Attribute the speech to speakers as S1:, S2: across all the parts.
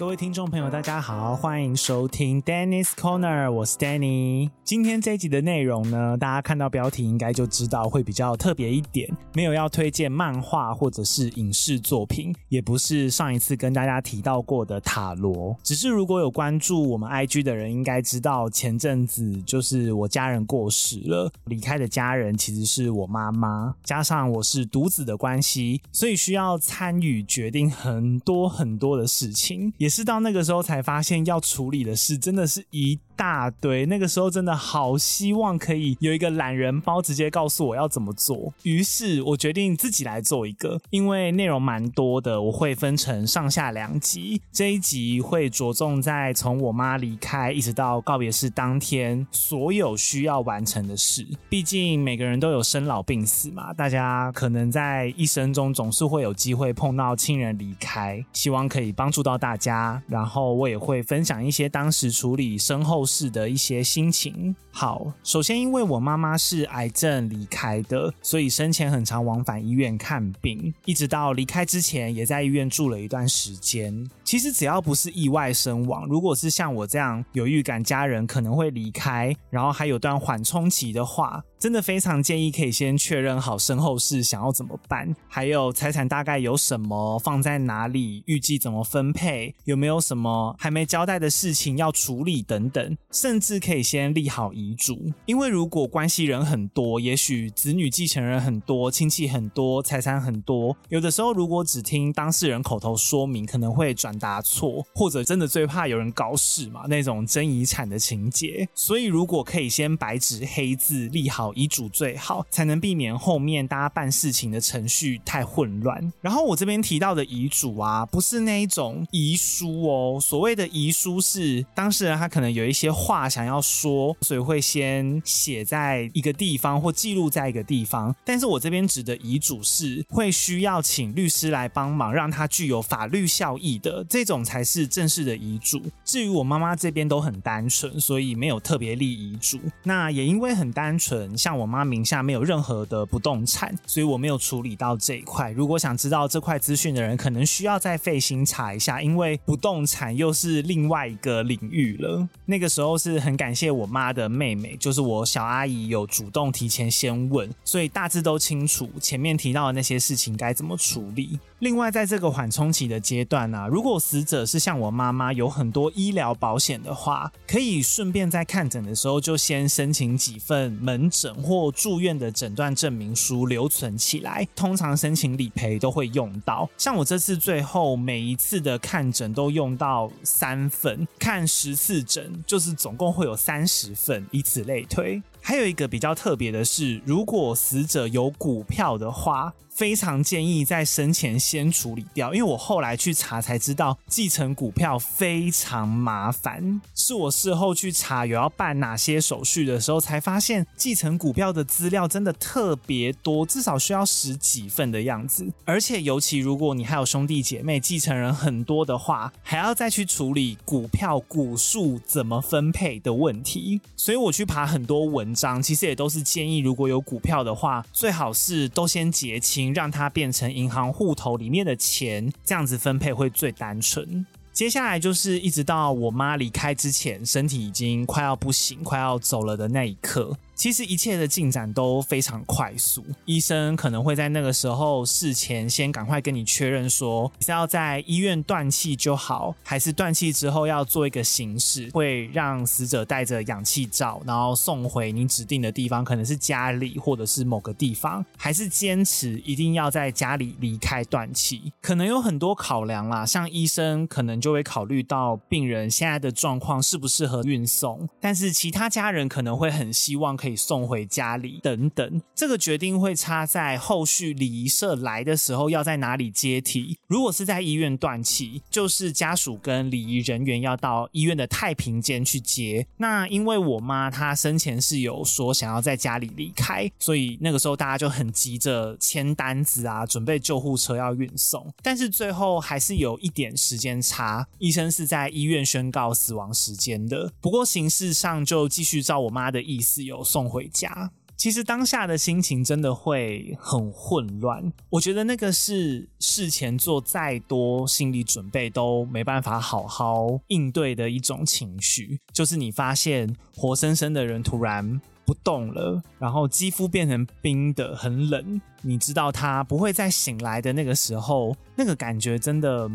S1: 各位听众朋友，大家好，欢迎收听 Dennis Corner，我是 Danny。今天这一集的内容呢，大家看到标题应该就知道会比较特别一点，没有要推荐漫画或者是影视作品，也不是上一次跟大家提到过的塔罗。只是如果有关注我们 IG 的人，应该知道前阵子就是我家人过世了，离开的家人其实是我妈妈，加上我是独子的关系，所以需要参与决定很多很多的事情，也是到那个时候才发现要处理的事真的是一大堆。那个时候真的好希望可以有一个懒人包，直接告诉我要怎么做。于是我决定自己来做一个，因为内容蛮多的，我会分成上下两集。这一集会着重在从我妈离开一直到告别式当天所有需要完成的事。毕竟每个人都有生老病死嘛，大家可能在一生中总是会有机会碰到亲人离开，希望可以帮助到大家。然后我也会分享一些当时处理身后事的一些心情。好，首先因为我妈妈是癌症离开的，所以生前很常往返医院看病，一直到离开之前也在医院住了一段时间。其实只要不是意外身亡，如果是像我这样有预感家人可能会离开，然后还有段缓冲期的话，真的非常建议可以先确认好身后事想要怎么办，还有财产大概有什么，放在哪里，预计怎么分配，有没有什么还没交代的事情要处理等等，甚至可以先立好遗嘱。因为如果关系人很多，也许子女继承人很多，亲戚很多，财产很多，有的时候如果只听当事人口头说明，可能会转达错，或者真的最怕有人搞事嘛，那种争遗产的情节。所以如果可以先白纸黑字立好。遗嘱最好，才能避免后面大家办事情的程序太混乱。然后我这边提到的遗嘱啊，不是那一种遗书哦。所谓的遗书是当事人他可能有一些话想要说，所以会先写在一个地方或记录在一个地方。但是我这边指的遗嘱是会需要请律师来帮忙，让它具有法律效益的这种才是正式的遗嘱。至于我妈妈这边都很单纯，所以没有特别立遗嘱。那也因为很单纯。像我妈名下没有任何的不动产，所以我没有处理到这一块。如果想知道这块资讯的人，可能需要再费心查一下，因为不动产又是另外一个领域了。那个时候是很感谢我妈的妹妹，就是我小阿姨有主动提前先问，所以大致都清楚前面提到的那些事情该怎么处理。另外，在这个缓冲期的阶段呢、啊，如果死者是像我妈妈有很多医疗保险的话，可以顺便在看诊的时候就先申请几份门诊或住院的诊断证明书留存起来。通常申请理赔都会用到，像我这次最后每一次的看诊都用到三份，看十次诊就是总共会有三十份，以此类推。还有一个比较特别的是，如果死者有股票的话，非常建议在生前先处理掉，因为我后来去查才知道，继承股票非常麻烦。是我事后去查有要办哪些手续的时候，才发现继承股票的资料真的特别多，至少需要十几份的样子。而且尤其如果你还有兄弟姐妹继承人很多的话，还要再去处理股票股数怎么分配的问题。所以我去爬很多文章，其实也都是建议，如果有股票的话，最好是都先结清。让它变成银行户头里面的钱，这样子分配会最单纯。接下来就是一直到我妈离开之前，身体已经快要不行、快要走了的那一刻。其实一切的进展都非常快速，医生可能会在那个时候事前先赶快跟你确认说，是要在医院断气就好，还是断气之后要做一个形式，会让死者带着氧气罩，然后送回你指定的地方，可能是家里或者是某个地方，还是坚持一定要在家里离开断气？可能有很多考量啦，像医生可能就会考虑到病人现在的状况适不适合运送，但是其他家人可能会很希望可以。送回家里等等，这个决定会差在后续礼仪社来的时候要在哪里接体。如果是在医院断气，就是家属跟礼仪人员要到医院的太平间去接。那因为我妈她生前是有说想要在家里离开，所以那个时候大家就很急着签单子啊，准备救护车要运送。但是最后还是有一点时间差，医生是在医院宣告死亡时间的。不过形式上就继续照我妈的意思有送。送回家。其实当下的心情真的会很混乱。我觉得那个是事前做再多心理准备都没办法好好应对的一种情绪，就是你发现活生生的人突然不动了，然后肌肤变成冰的，很冷。你知道他不会再醒来的那个时候，那个感觉真的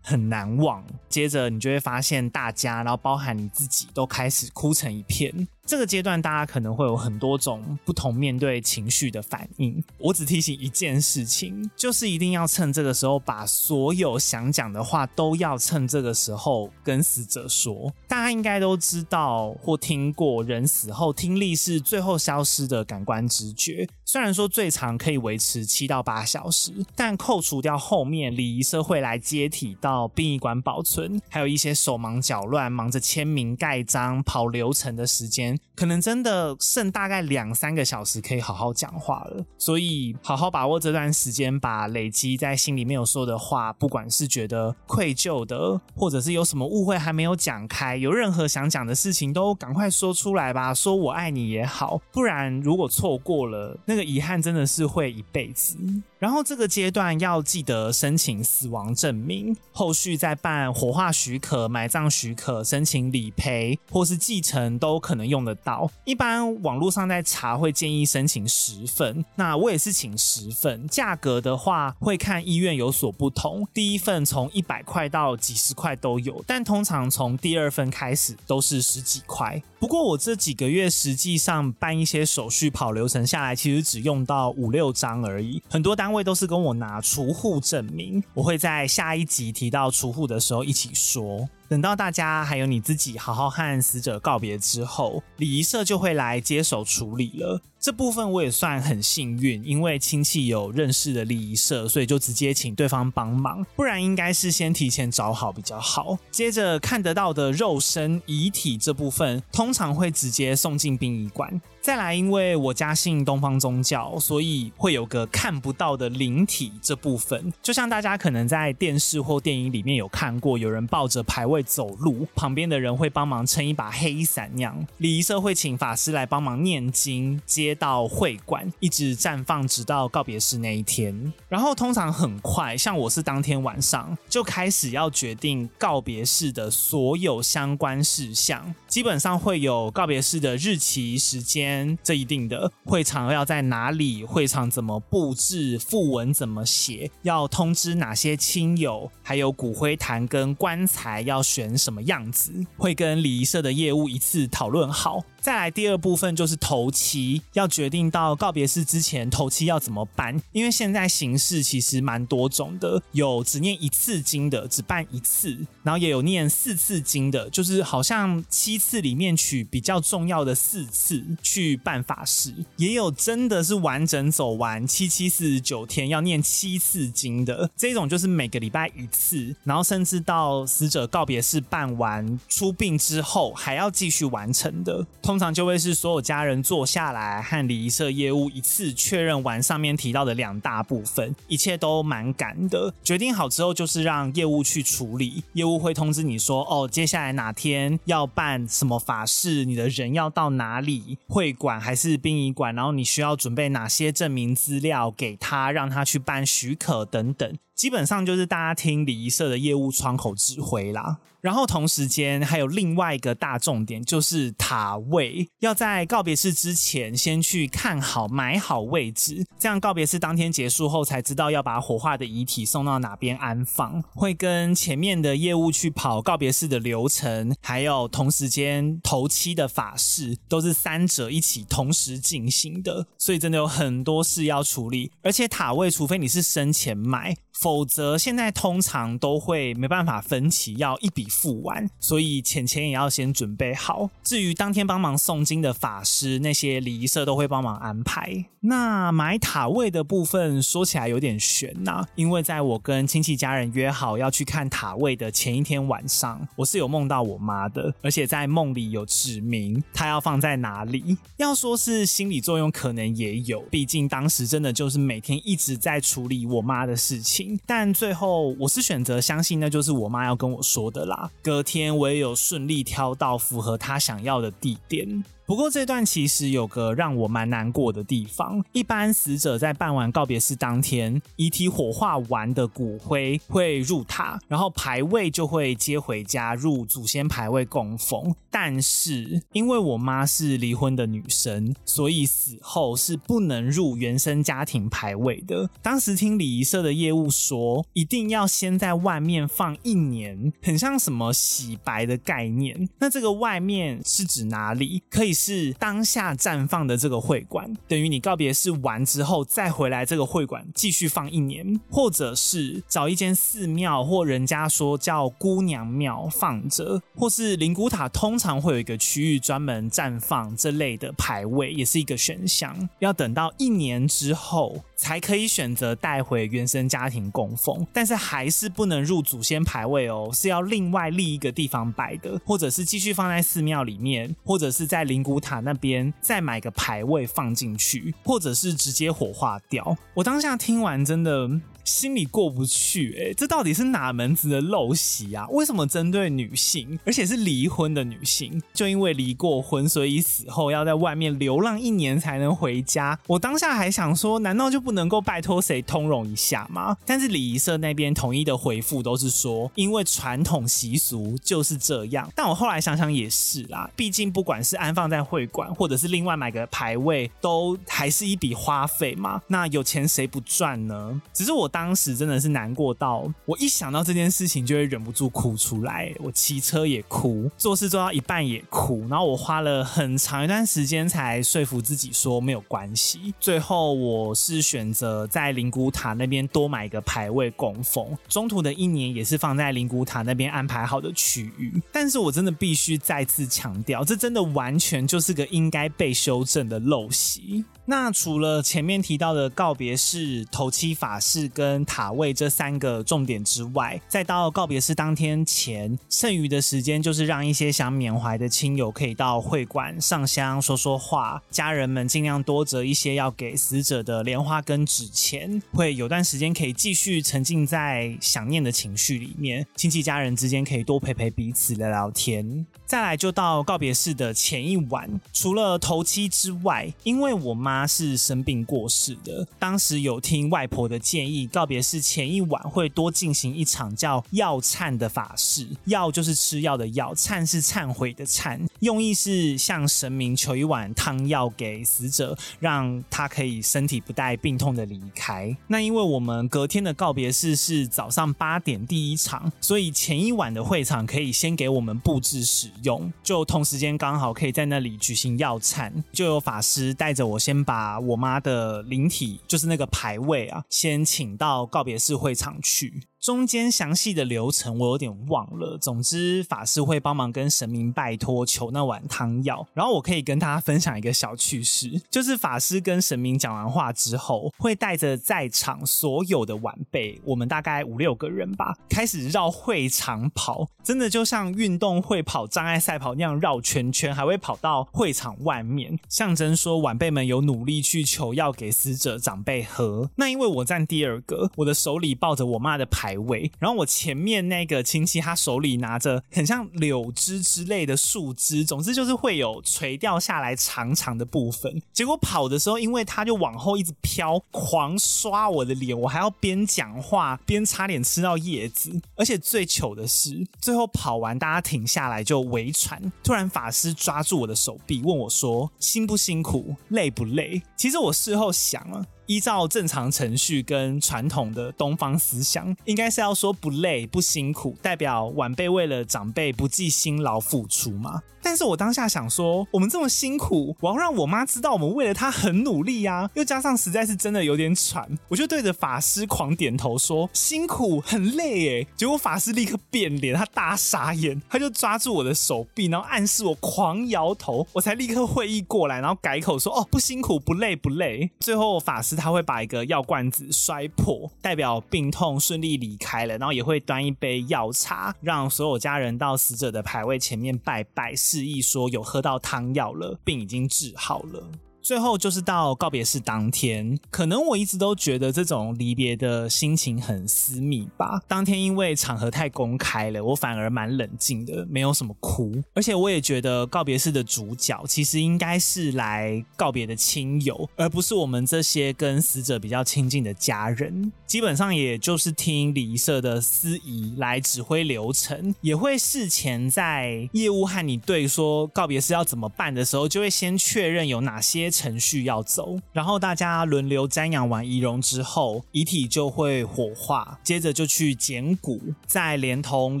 S1: 很难忘。接着你就会发现大家，然后包含你自己，都开始哭成一片。这个阶段，大家可能会有很多种不同面对情绪的反应。我只提醒一件事情，就是一定要趁这个时候，把所有想讲的话都要趁这个时候跟死者说。大家应该都知道或听过，人死后听力是最后消失的感官直觉。虽然说最长可以维持七到八小时，但扣除掉后面礼仪社会来接体到殡仪馆保存，还有一些手忙脚乱、忙着签名盖章、跑流程的时间。可能真的剩大概两三个小时可以好好讲话了，所以好好把握这段时间，把累积在心里面有说的话，不管是觉得愧疚的，或者是有什么误会还没有讲开，有任何想讲的事情都赶快说出来吧，说我爱你也好，不然如果错过了，那个遗憾真的是会一辈子。然后这个阶段要记得申请死亡证明，后续再办火化许可、埋葬许可、申请理赔或是继承都可能用得到。一般网络上在查会建议申请十份，那我也是请十份。价格的话会看医院有所不同，第一份从一百块到几十块都有，但通常从第二份开始都是十几块。不过我这几个月实际上办一些手续、跑流程下来，其实只用到五六张而已，很多单。单位都是跟我拿除户证明，我会在下一集提到除户的时候一起说。等到大家还有你自己好好和死者告别之后，礼仪社就会来接手处理了。这部分我也算很幸运，因为亲戚有认识的礼仪社，所以就直接请对方帮忙。不然应该是先提前找好比较好。接着看得到的肉身遗体这部分，通常会直接送进殡仪馆。再来，因为我家信东方宗教，所以会有个看不到的灵体这部分。就像大家可能在电视或电影里面有看过，有人抱着牌位。走路，旁边的人会帮忙撑一把黑伞，那样礼仪社会请法师来帮忙念经，接到会馆，一直绽放直到告别式那一天。然后通常很快，像我是当天晚上就开始要决定告别式的所有相关事项，基本上会有告别式的日期、时间，这一定的，会场要在哪里，会场怎么布置，副文怎么写，要通知哪些亲友，还有骨灰坛跟棺材要。选什么样子，会跟礼仪社的业务一次讨论好。再来第二部分就是头七，要决定到告别式之前头七要怎么办，因为现在形式其实蛮多种的，有只念一次经的，只办一次，然后也有念四次经的，就是好像七次里面取比较重要的四次去办法事，也有真的是完整走完七七四十九天要念七次经的，这种就是每个礼拜一次，然后甚至到死者告别式办完出殡之后还要继续完成的。通常就会是所有家人坐下来和礼仪社业务一次确认完上面提到的两大部分，一切都蛮赶的。决定好之后，就是让业务去处理。业务会通知你说，哦，接下来哪天要办什么法事，你的人要到哪里，会馆还是殡仪馆，然后你需要准备哪些证明资料给他，让他去办许可等等。基本上就是大家听礼仪社的业务窗口指挥啦。然后同时间还有另外一个大重点，就是塔位要在告别式之前先去看好买好位置，这样告别式当天结束后才知道要把火化的遗体送到哪边安放。会跟前面的业务去跑告别式的流程，还有同时间头七的法事都是三者一起同时进行的，所以真的有很多事要处理。而且塔位，除非你是生前买，否则现在通常都会没办法分期，要一笔。付完，所以钱钱也要先准备好。至于当天帮忙诵经的法师，那些礼仪社都会帮忙安排。那买塔位的部分说起来有点悬呐、因为在我跟亲戚家人约好要去看塔位的前一天晚上，我是有梦到我妈的，而且在梦里有指明她要放在哪里。要说是心理作用，可能也有，毕竟当时真的就是每天一直在处理我妈的事情。但最后我是选择相信那就是我妈要跟我说的啦。隔天我也有顺利挑到符合她想要的地点。不过这段其实有个让我蛮难过的地方。一般死者在办完告别式当天，遗体火化完的骨灰会入塔，然后牌位就会接回家入祖先牌位供奉。但是因为我妈是离婚的女生，所以死后是不能入原生家庭牌位的。当时听礼仪社的业务说，一定要先在外面放一年，很像什么洗白的概念。那这个外面是指哪里？可以是当下绽放的这个会馆，等于你告别式完之后再回来这个会馆继续放一年，或者是找一间寺庙或人家说叫姑娘庙放着，或是灵骨塔通常会有一个区域专门绽放这类的牌位，也是一个选项。要等到一年之后才可以选择带回原生家庭供奉，但是还是不能入祖先牌位哦，是要另外立一个地方摆的，或者是继续放在寺庙里面，或者是在灵骨塔那边再买个牌位放进去，或者是直接火化掉。我当下听完真的。心里过不去，欸，哎，这到底是哪门子的陋习啊？为什么针对女性，而且是离婚的女性，就因为离过婚，所以死后要在外面流浪一年才能回家？我当下还想说，难道就不能够拜托谁通融一下吗？但是礼仪社那边统一的回复都是说，因为传统习俗就是这样。但我后来想想也是啦，毕竟不管是安放在会馆，或者是另外买个牌位，都还是一笔花费嘛。那有钱谁不赚呢？只是我。当时真的是难过到我一想到这件事情就会忍不住哭出来。我骑车也哭，做事做到一半也哭，然后我花了很长一段时间才说服自己说没有关系。最后我是选择在灵骨塔那边多买一个牌位供奉，中途的一年也是放在灵骨塔那边安排好的区域。但是我真的必须再次强调，这真的完全就是个应该被修正的陋习。那除了前面提到的告别式、头七法事跟塔位这三个重点之外，再到告别式当天前剩余的时间，就是让一些想缅怀的亲友可以到会馆上香说说话，家人们尽量多折一些要给死者的莲花跟纸钱，会有段时间可以继续沉浸在想念的情绪里面，亲戚家人之间可以多陪陪彼此聊聊天。再来就到告别式的前一晚，除了头七之外，因为我妈。他是生病过世的，当时有听外婆的建议，告别式前一晚会多进行一场叫药忏的法事。药就是吃药的药，忏是忏悔的忏，用意是向神明求一碗汤药给死者，让他可以身体不带病痛的离开。那因为我们隔天的告别式是早上八点第一场，所以前一晚的会场可以先给我们布置使用，就同时间刚好可以在那里举行药忏，就有法师带着我先。把我妈的灵体，就是那个牌位啊，先请到告别式会场去。中间详细的流程我有点忘了，总之法师会帮忙跟神明拜托求那碗汤药，然后我可以跟大家分享一个小趣事，就是法师跟神明讲完话之后，会带着在场所有的晚辈，我们大概五六个人吧，开始绕会场跑，真的就像运动会跑障碍赛跑那样绕圈圈，还会跑到会场外面，象征说晚辈们有努力去求药给死者长辈喝。那因为我站第二个，我的手里抱着我妈的牌。位，然后我前面那个亲戚，他手里拿着很像柳枝之类的树枝，总之就是会有垂掉下来长长的部分。结果跑的时候，因为他就往后一直飘，狂刷我的脸，我还要边讲话边差点吃到叶子。而且最糗的是，最后跑完大家停下来就围传，突然法师抓住我的手臂，问我说：“辛不辛苦，累不累？”其实我事后想了。依照正常程序跟传统的东方思想，应该是要说不累不辛苦，代表晚辈为了长辈不计辛劳付出嘛。但是我当下想说，我们这么辛苦，我要让我妈知道我们为了她很努力呀。又加上实在是真的有点喘，我就对着法师狂点头说辛苦很累诶。结果法师立刻变脸，他大傻眼，他就抓住我的手臂，然后暗示我狂摇头，我才立刻会意过来，然后改口说哦不辛苦不累不累。最后法师。他会把一个药罐子摔破，代表病痛顺利离开了，然后也会端一杯药茶，让所有家人到死者的牌位前面拜拜，示意说有喝到汤药了，病已经治好了。最后就是到告别式当天，可能我一直都觉得这种离别的心情很私密吧。当天因为场合太公开了，我反而蛮冷静的，没有什么哭。而且我也觉得告别式的主角其实应该是来告别的亲友，而不是我们这些跟死者比较亲近的家人。基本上也就是听礼仪社的司仪来指挥流程，也会事前在业务和你对说告别式要怎么办的时候，就会先确认有哪些。程序要走，然后大家轮流瞻仰完遗容之后，遗体就会火化，接着就去捡骨，再连同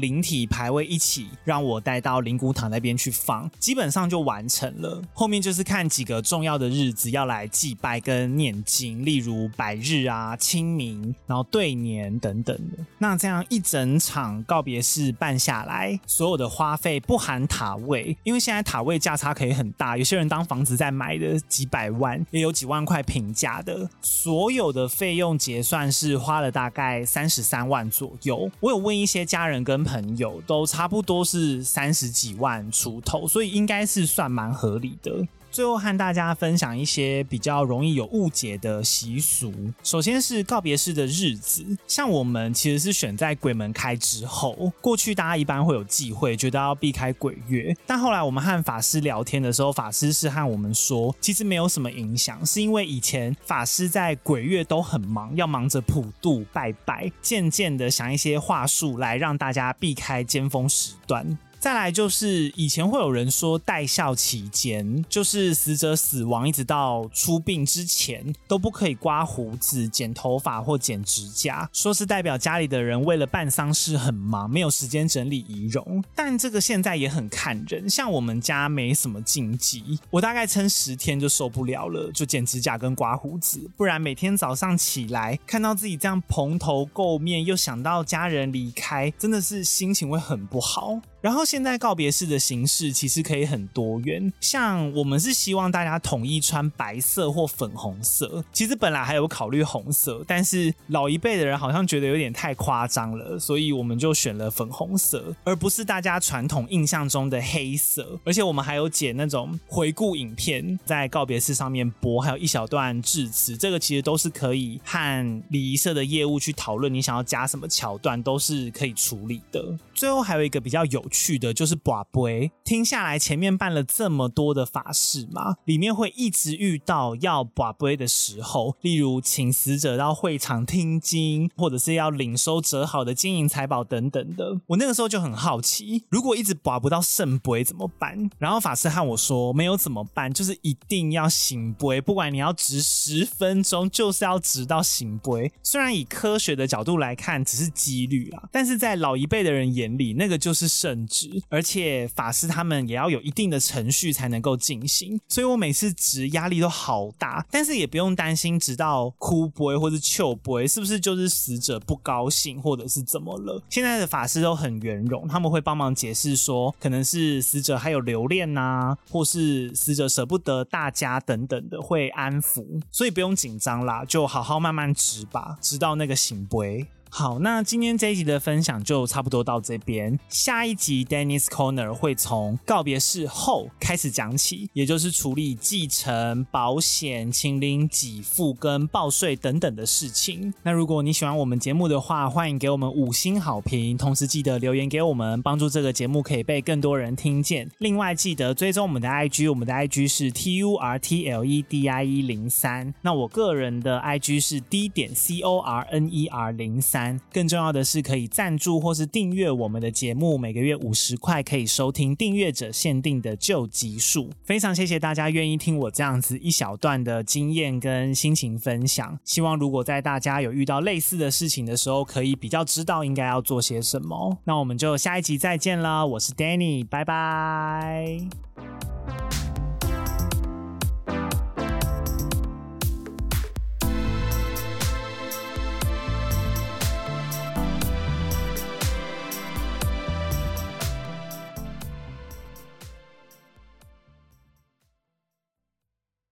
S1: 灵体牌位一起让我带到灵骨塔那边去放，基本上就完成了。后面就是看几个重要的日子要来祭拜跟念经，例如百日啊、清明，然后对年等等的。那这样一整场告别式办下来，所有的花费不含塔位，因为现在塔位价差可以很大，有些人当房子在买的。几百万也有几万块平价的，所有的费用结算是花了大概三十三万左右。我有问一些家人跟朋友，都差不多是三十几万出头，所以应该是算蛮合理的。最后和大家分享一些比较容易有误解的习俗。首先是告别式的日子，像我们其实是选在鬼门开之后。过去大家一般会有忌讳，觉得要避开鬼月。但后来我们和法师聊天的时候，法师是和我们说，其实没有什么影响，是因为以前法师在鬼月都很忙，要忙着普渡拜拜，渐渐的想一些话术来让大家避开尖峰时段。再来就是以前会有人说待孝期间，就是死者死亡一直到出殡之前都不可以刮胡子、剪头发或剪指甲，说是代表家里的人为了办丧事很忙，没有时间整理仪容。但这个现在也很看人，像我们家没什么禁忌，我大概撑十天就受不了了，就剪指甲跟刮胡子，不然每天早上起来看到自己这样蓬头垢面，又想到家人离开，真的是心情会很不好。然后现在告别式的形式其实可以很多元，像我们是希望大家统一穿白色或粉红色，其实本来还有考虑红色，但是老一辈的人好像觉得有点太夸张了，所以我们就选了粉红色，而不是大家传统印象中的黑色。而且我们还有剪那种回顾影片，在告别式上面播，还有一小段致辞，这个其实都是可以和礼仪社的业务去讨论，你想要加什么桥段都是可以处理的。最后还有一个比较有趣的就是寡杯，听下来前面办了这么多的法事嘛，里面会一直遇到要寡杯的时候，例如请死者到会场听经，或者是要领收折好的金银财宝等等的。我那个时候就很好奇，如果一直寡不到圣杯怎么办？然后法师和我说，没有怎么办，就是一定要醒杯，不管你要值十分钟，就是要直到醒杯。虽然以科学的角度来看，只是几率啦，但是在老一辈的人眼里，那个就是圣。而且法师他们也要有一定的程序才能够进行，所以我每次值压力都好大，但是也不用担心直到哭杯或是糗杯，是不是就是死者不高兴或者是怎么了？现在的法师都很圆融，他们会帮忙解释说，可能是死者还有留恋呐、啊，或是死者舍不得大家等等的，会安抚，所以不用紧张啦，就好好慢慢值吧，直到那个圣杯。好，那今天这一集的分享就差不多到这边。下一集 Dennis Corner 会从告别式后开始讲起，也就是处理继承、保险、清零给付跟报税等等的事情。那如果你喜欢我们节目的话，欢迎给我们五星好评，同时记得留言给我们，帮助这个节目可以被更多人听见。另外记得追踪我们的 IG，我们的 IG 是 T U R T L E D I E 零三。那我个人的 IG 是 D 点 C O R N E R 零三。更重要的是，可以赞助或是订阅我们的节目，每个月五十块可以收听订阅者限定的旧集数。非常谢谢大家愿意听我这样子一小段的经验跟心情分享。希望如果在大家有遇到类似的事情的时候，可以比较知道应该要做些什么。那我们就下一集再见了，我是 Danny，拜拜。